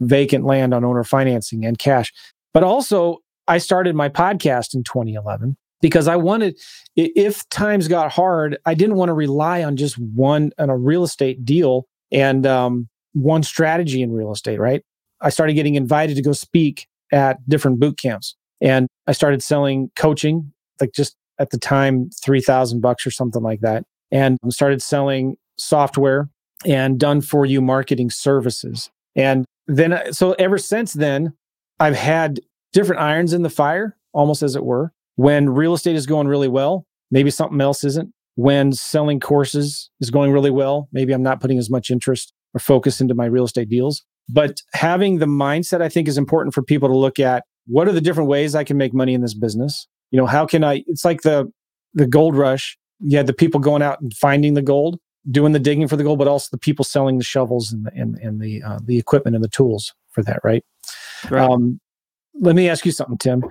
Speaker 1: vacant land on owner financing and cash. But also, I started my podcast in 2011 because I wanted, if times got hard, I didn't want to rely on just one on a real estate deal and um, one strategy in real estate. Right? I started getting invited to go speak at different boot camps, and I started selling coaching, like just at the time, 3000 bucks or something like that. And started selling software and done for you marketing services. And then, uh, so ever since then, I've had different irons in the fire, almost as it were. When real estate is going really well, maybe something else isn't. When selling courses is going really well, maybe I'm not putting as much interest or focus into my real estate deals. But having the mindset, I think, is important for people to look at what are the different ways I can make money in this business? you know how can i it's like the the gold rush you had the people going out and finding the gold doing the digging for the gold but also the people selling the shovels and the and, and the uh, the equipment and the tools for that right, right. Um, let me ask you something tim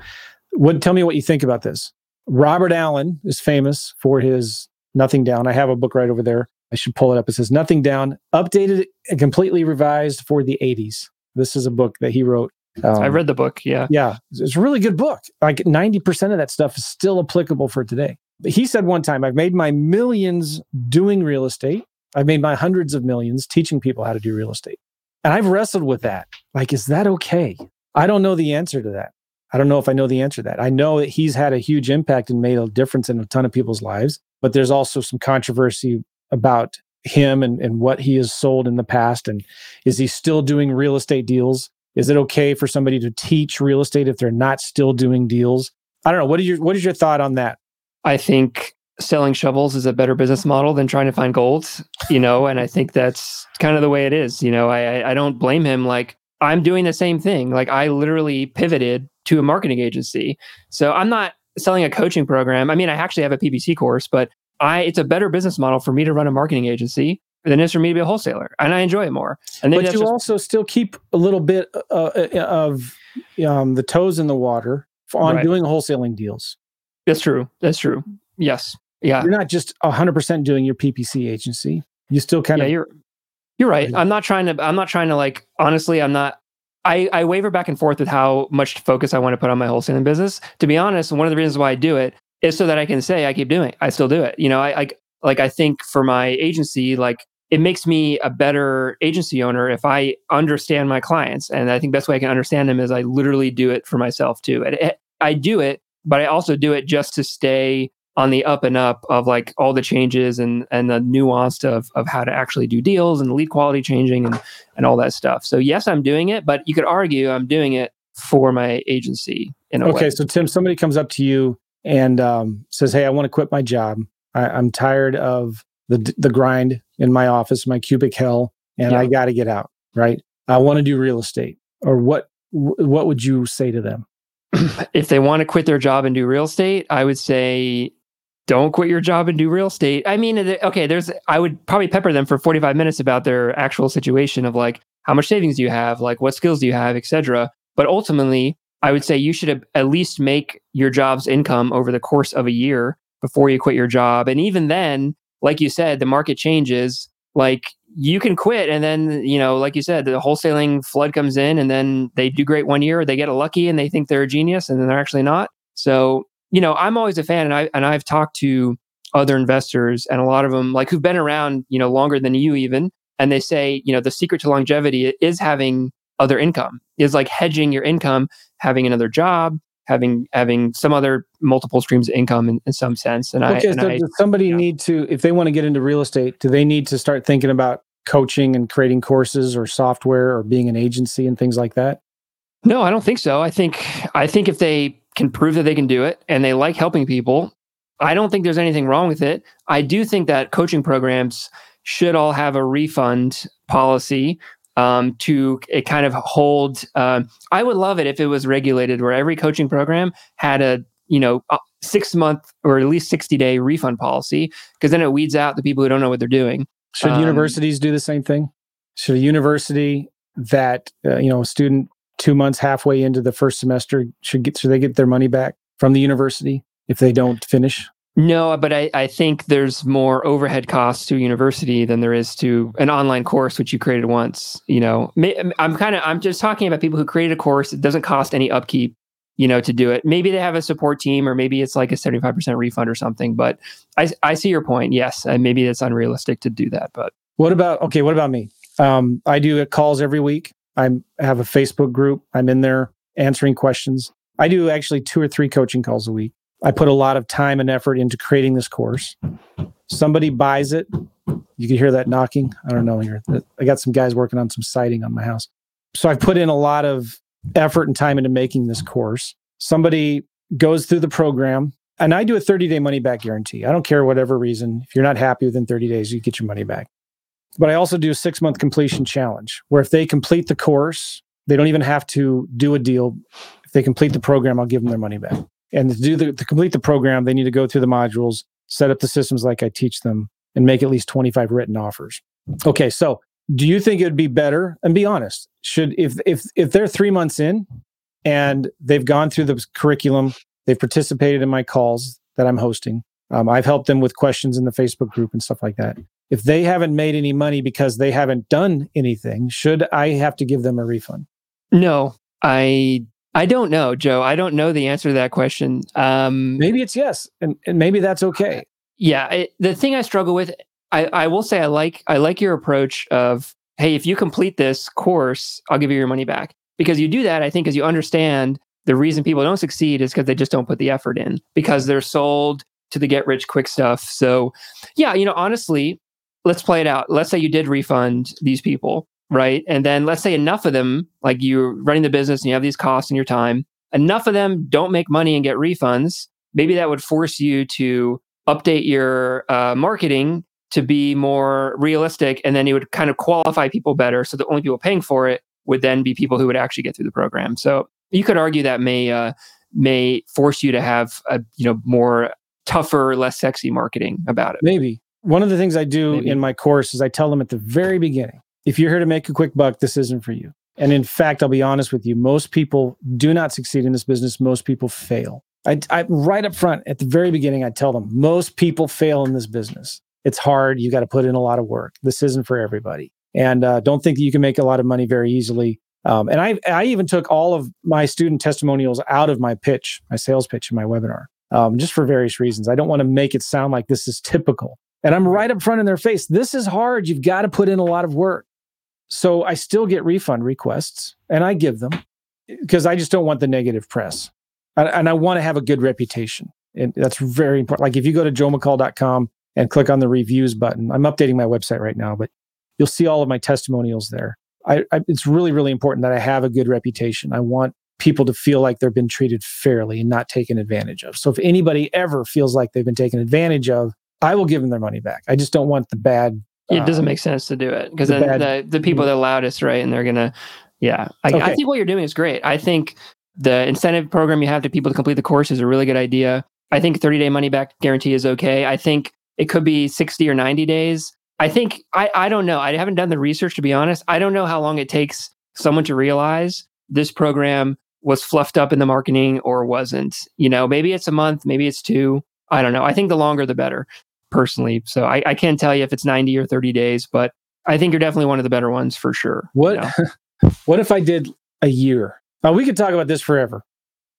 Speaker 1: what tell me what you think about this robert allen is famous for his nothing down i have a book right over there i should pull it up it says nothing down updated and completely revised for the 80s this is a book that he wrote
Speaker 2: um, I read the book. Yeah.
Speaker 1: Yeah. It's a really good book. Like 90% of that stuff is still applicable for today. He said one time, I've made my millions doing real estate. I've made my hundreds of millions teaching people how to do real estate. And I've wrestled with that. Like, is that okay? I don't know the answer to that. I don't know if I know the answer to that. I know that he's had a huge impact and made a difference in a ton of people's lives, but there's also some controversy about him and, and what he has sold in the past. And is he still doing real estate deals? Is it okay for somebody to teach real estate if they're not still doing deals? I don't know. What is your what is your thought on that?
Speaker 2: I think selling shovels is a better business model than trying to find gold, you know, and I think that's kind of the way it is. You know, I I don't blame him. Like I'm doing the same thing. Like I literally pivoted to a marketing agency. So I'm not selling a coaching program. I mean, I actually have a PPC course, but I it's a better business model for me to run a marketing agency than it is for me to be a wholesaler, and I enjoy it more. And
Speaker 1: but you just, also still keep a little bit uh, uh of um, the toes in the water on right. doing wholesaling deals.
Speaker 2: That's true. That's true. Yes. Yeah.
Speaker 1: You're not just 100% doing your PPC agency. You still kind
Speaker 2: yeah, of. You're, you're right. I'm not trying to, I'm not trying to like, honestly, I'm not, I, I waver back and forth with how much focus I want to put on my wholesaling business. To be honest, one of the reasons why I do it is so that I can say I keep doing it. I still do it. You know, I, I like I think for my agency, like it makes me a better agency owner if I understand my clients. And I think best way I can understand them is I literally do it for myself too. And eh, I do it, but I also do it just to stay on the up and up of like all the changes and and the nuance of of how to actually do deals and lead quality changing and and all that stuff. So yes, I'm doing it, but you could argue I'm doing it for my agency in a
Speaker 1: okay,
Speaker 2: way.
Speaker 1: so Tim, somebody comes up to you and um, says, "Hey, I want to quit my job. I, I'm tired of the the grind in my office, my cubic hell, and yeah. I got to get out. Right? I want to do real estate. Or what? What would you say to them?
Speaker 2: If they want to quit their job and do real estate, I would say don't quit your job and do real estate. I mean, okay, there's I would probably pepper them for 45 minutes about their actual situation of like how much savings do you have, like what skills do you have, etc. But ultimately, I would say you should at least make your job's income over the course of a year before you quit your job. And even then, like you said, the market changes. Like you can quit, and then you know, like you said, the wholesaling flood comes in, and then they do great one year, they get lucky, and they think they're a genius, and then they're actually not. So you know, I'm always a fan, and I and I've talked to other investors, and a lot of them like who've been around, you know, longer than you even, and they say, you know, the secret to longevity is having other income, is like hedging your income, having another job, having having some other multiple streams of income in, in some sense. And okay, I, and
Speaker 1: so I, does somebody you know, need to, if they want to get into real estate, do they need to start thinking about coaching and creating courses or software or being an agency and things like that?
Speaker 2: No, I don't think so. I think I think if they can prove that they can do it and they like helping people, I don't think there's anything wrong with it. I do think that coaching programs should all have a refund policy um, to it kind of hold. Um, I would love it if it was regulated, where every coaching program had a you know six month or at least sixty day refund policy, because then it weeds out the people who don't know what they're doing.
Speaker 1: Should um, universities do the same thing? Should a university that uh, you know a student two months halfway into the first semester should get should they get their money back from the university if they don't finish?
Speaker 2: No, but I, I think there's more overhead costs to a university than there is to an online course which you created once. You know, I'm kind of I'm just talking about people who created a course. It doesn't cost any upkeep, you know, to do it. Maybe they have a support team, or maybe it's like a 75% refund or something. But I I see your point. Yes, and maybe it's unrealistic to do that. But
Speaker 1: what about okay? What about me? Um, I do calls every week. I have a Facebook group. I'm in there answering questions. I do actually two or three coaching calls a week. I put a lot of time and effort into creating this course. Somebody buys it. You can hear that knocking. I don't know here. I got some guys working on some siding on my house. So I've put in a lot of effort and time into making this course. Somebody goes through the program and I do a 30 day money back guarantee. I don't care whatever reason. If you're not happy within 30 days, you get your money back. But I also do a six month completion challenge where if they complete the course, they don't even have to do a deal. If they complete the program, I'll give them their money back. And to do the, to complete the program, they need to go through the modules, set up the systems like I teach them, and make at least 25 written offers. Okay, so do you think it would be better? And be honest, should if if if they're three months in and they've gone through the curriculum, they've participated in my calls that I'm hosting. Um, I've helped them with questions in the Facebook group and stuff like that. If they haven't made any money because they haven't done anything, should I have to give them a refund?
Speaker 2: No, I I don't know, Joe. I don't know the answer to that question. Um,
Speaker 1: maybe it's yes, and, and maybe that's okay.
Speaker 2: Yeah, it, the thing I struggle with, I, I will say, I like I like your approach of, hey, if you complete this course, I'll give you your money back. Because you do that, I think, as you understand the reason people don't succeed is because they just don't put the effort in because they're sold to the get rich quick stuff. So, yeah, you know, honestly, let's play it out. Let's say you did refund these people right? And then let's say enough of them, like you're running the business and you have these costs in your time, enough of them don't make money and get refunds. Maybe that would force you to update your uh, marketing to be more realistic. And then it would kind of qualify people better. So the only people paying for it would then be people who would actually get through the program. So you could argue that may, uh, may force you to have a, you know, more tougher, less sexy marketing about it.
Speaker 1: Maybe. One of the things I do Maybe. in my course is I tell them at the very beginning, if you're here to make a quick buck, this isn't for you. And in fact, I'll be honest with you, most people do not succeed in this business. Most people fail. I, I right up front at the very beginning, I tell them most people fail in this business. It's hard. You got to put in a lot of work. This isn't for everybody. And uh, don't think that you can make a lot of money very easily. Um, and I, I even took all of my student testimonials out of my pitch, my sales pitch in my webinar, um, just for various reasons. I don't want to make it sound like this is typical. And I'm right up front in their face. This is hard. You've got to put in a lot of work. So I still get refund requests and I give them because I just don't want the negative press. And, I want to have a good reputation. And that's very important. Like if you go to joemccall.com and click on the reviews button, I'm updating my website right now, but you'll see all of my testimonials there. I, I, it's really, really important that I have a good reputation. I want people to feel like they've been treated fairly and not taken advantage of. So if anybody ever feels like they've been taken advantage of, I will give them their money back. I just don't want the bad
Speaker 2: it doesn't um, make sense to do it because the then the, the people are the loudest, right? And they're gonna, yeah. I, okay. I think what you're doing is great. I think the incentive program you have to people to complete the course is a really good idea. I think 30 day money back guarantee is okay. I think it could be 60 or 90 days. I think I I don't know. I haven't done the research to be honest. I don't know how long it takes someone to realize this program was fluffed up in the marketing or wasn't. You know, maybe it's a month, maybe it's two. I don't know. I think the longer the better personally. So I, I can't tell you if it's 90 or 30 days, but I think you're definitely one of the better ones for sure.
Speaker 1: What you know? *laughs* what if I did a year? Now we could talk about this forever.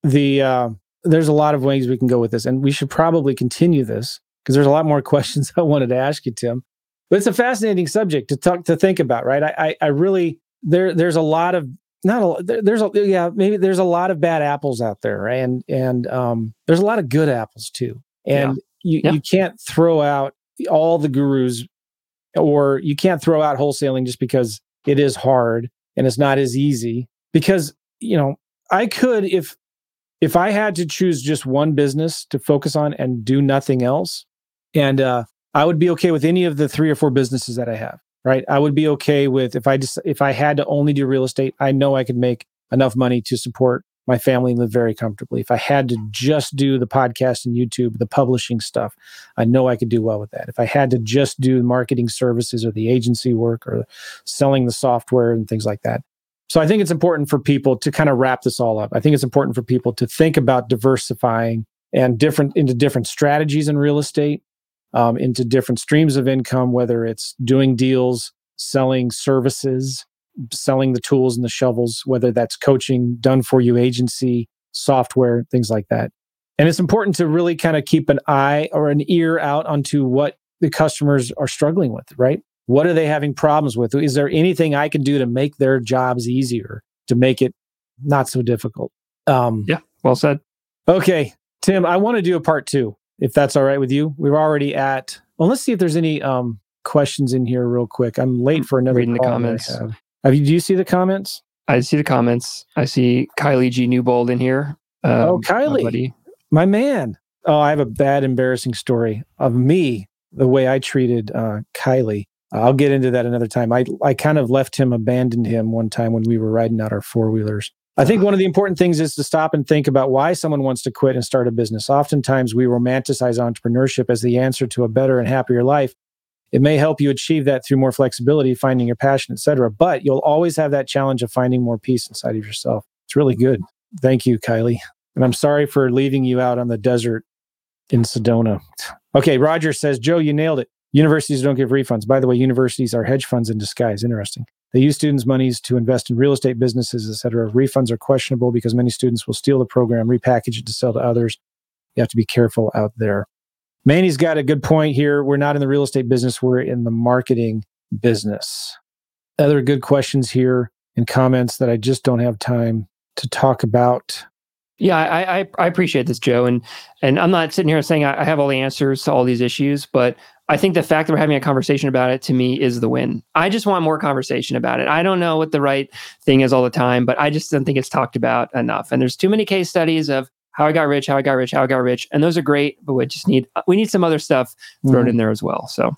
Speaker 1: The uh, there's a lot of ways we can go with this, and we should probably continue this because there's a lot more *laughs* questions I wanted to ask you, Tim. But it's a fascinating subject to talk to think about, right? I I, I really there there's a lot of not a there, there's a yeah maybe there's a lot of bad apples out there, right? and and um, there's a lot of good apples too. And you, yeah. you can't throw out all the gurus or you can't throw out wholesaling just because it is hard and it's not as easy because you know i could if if i had to choose just one business to focus on and do nothing else and uh, i would be okay with any of the three or four businesses that i have right i would be okay with if i just if i had to only do real estate i know i could make enough money to support my family live very comfortably. If I had to just do the podcast and YouTube, the publishing stuff, I know I could do well with that. If I had to just do marketing services or the agency work or selling the software and things like that. So I think it's important for people to kind of wrap this all up. I think it's important for people to think about diversifying and different into different strategies in real estate, um, into different streams of income, whether it's doing deals, selling services, selling the tools and the shovels, whether that's coaching, done for you agency, software, things like that. And it's important to really kind of keep an eye or an ear out onto what the customers are struggling with, right? What are they having problems with? Is there anything I can do to make their jobs easier, to make it not so difficult?
Speaker 2: Um, yeah, well said.
Speaker 1: Okay, Tim, I want to do a part two, if that's all right with you. We're already at, well, let's see if there's any um, questions in here real quick. I'm late for another
Speaker 2: Reading the comments.
Speaker 1: Have. you, do you see the comments?
Speaker 2: I see the comments. I see Kylie G. Newbold in here.
Speaker 1: Um, oh, Kylie, my man. Oh, I have a bad, embarrassing story of me, the way I treated uh, Kylie. I'll get into that another time. I, I kind of left him, abandoned him one time when we were riding out our four wheelers. I think one of the important things is to stop and think about why someone wants to quit and start a business. Oftentimes, we romanticize entrepreneurship as the answer to a better and happier life. It may help you achieve that through more flexibility, finding your passion, etc. But you'll always have that challenge of finding more peace inside of yourself. It's really good. Thank you, Kylie. And I'm sorry for leaving you out on the desert in Sedona. Okay, Roger says, Joe, you nailed it. Universities don't give refunds. By the way, universities are hedge funds in disguise. Interesting. They use students' monies to invest in real estate businesses, etc. Refunds are questionable because many students will steal the program, repackage it to sell to others. You have to be careful out there. Manny's got a good point here. We're not in the real estate business, we're in the marketing business. Other good questions here and comments that I just don't have time to talk about.
Speaker 2: Yeah, I, I, I appreciate this, Joe, and and I'm not sitting here saying I have all the answers to all these issues, but I think the fact that we're having a conversation about it to me is the win. I just want more conversation about it. I don't know what the right thing is all the time, but I just don't think it's talked about enough. And there's too many case studies of how I got rich, how I got rich, how I got rich, and those are great, but we just need we need some other stuff thrown mm-hmm. in there as well. So,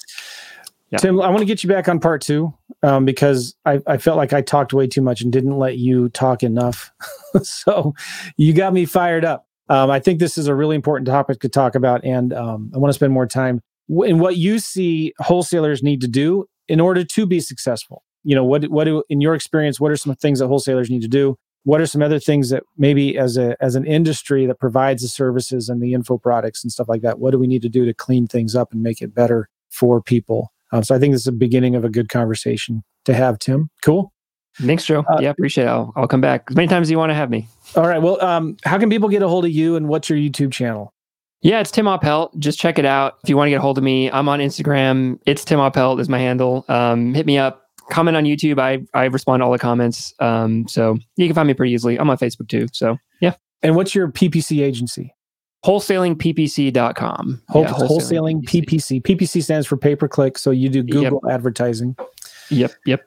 Speaker 1: yeah. Tim, I want to get you back on part two um, because I, I felt like I talked way too much and didn't let you talk enough. *laughs* so, you got me fired up. Um, I think this is a really important topic to talk about, and um, I want to spend more time in what you see wholesalers need to do in order to be successful. You know, what what do, in your experience, what are some things that wholesalers need to do? What are some other things that maybe as a as an industry that provides the services and the info products and stuff like that what do we need to do to clean things up and make it better for people? Um, so i think this is the beginning of a good conversation to have tim. Cool?
Speaker 2: Thanks joe. Uh, yeah appreciate it. I'll, I'll come back. As many times as you want to have me.
Speaker 1: All right. Well um, how can people get a hold of you and what's your youtube channel?
Speaker 2: Yeah, it's Tim Oppelt. Just check it out. If you want to get a hold of me, I'm on Instagram. It's Tim Oppelt is my handle. Um, hit me up comment on YouTube. I I respond to all the comments. Um, so you can find me pretty easily. I'm on Facebook too. So yeah.
Speaker 1: And what's your PPC agency?
Speaker 2: Wholesalingppc.com.
Speaker 1: Whole, yeah, wholesaling, wholesaling PPC. PPC. PPC stands for pay per click. So you do Google yep. advertising.
Speaker 2: Yep. Yep.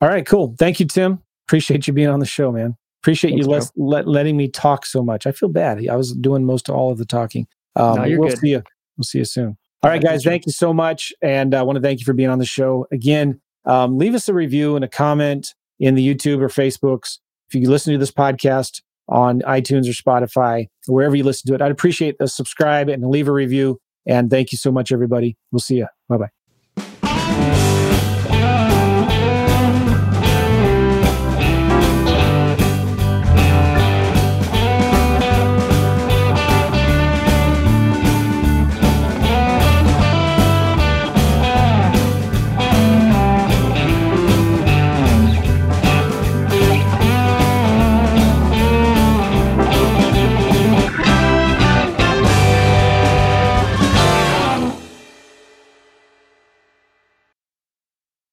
Speaker 1: All right. Cool. Thank you, Tim. Appreciate you being on the show, man. Appreciate Thanks, you let, let, letting me talk so much. I feel bad. I was doing most of all of the talking. Um, no, we'll good. see you. We'll see you soon. All right, guys. Thank you so much, and I want to thank you for being on the show again um, leave us a review and a comment in the YouTube or Facebooks. If you listen to this podcast on iTunes or Spotify, wherever you listen to it, I'd appreciate a subscribe and leave a review. And thank you so much, everybody. We'll see you. Bye bye.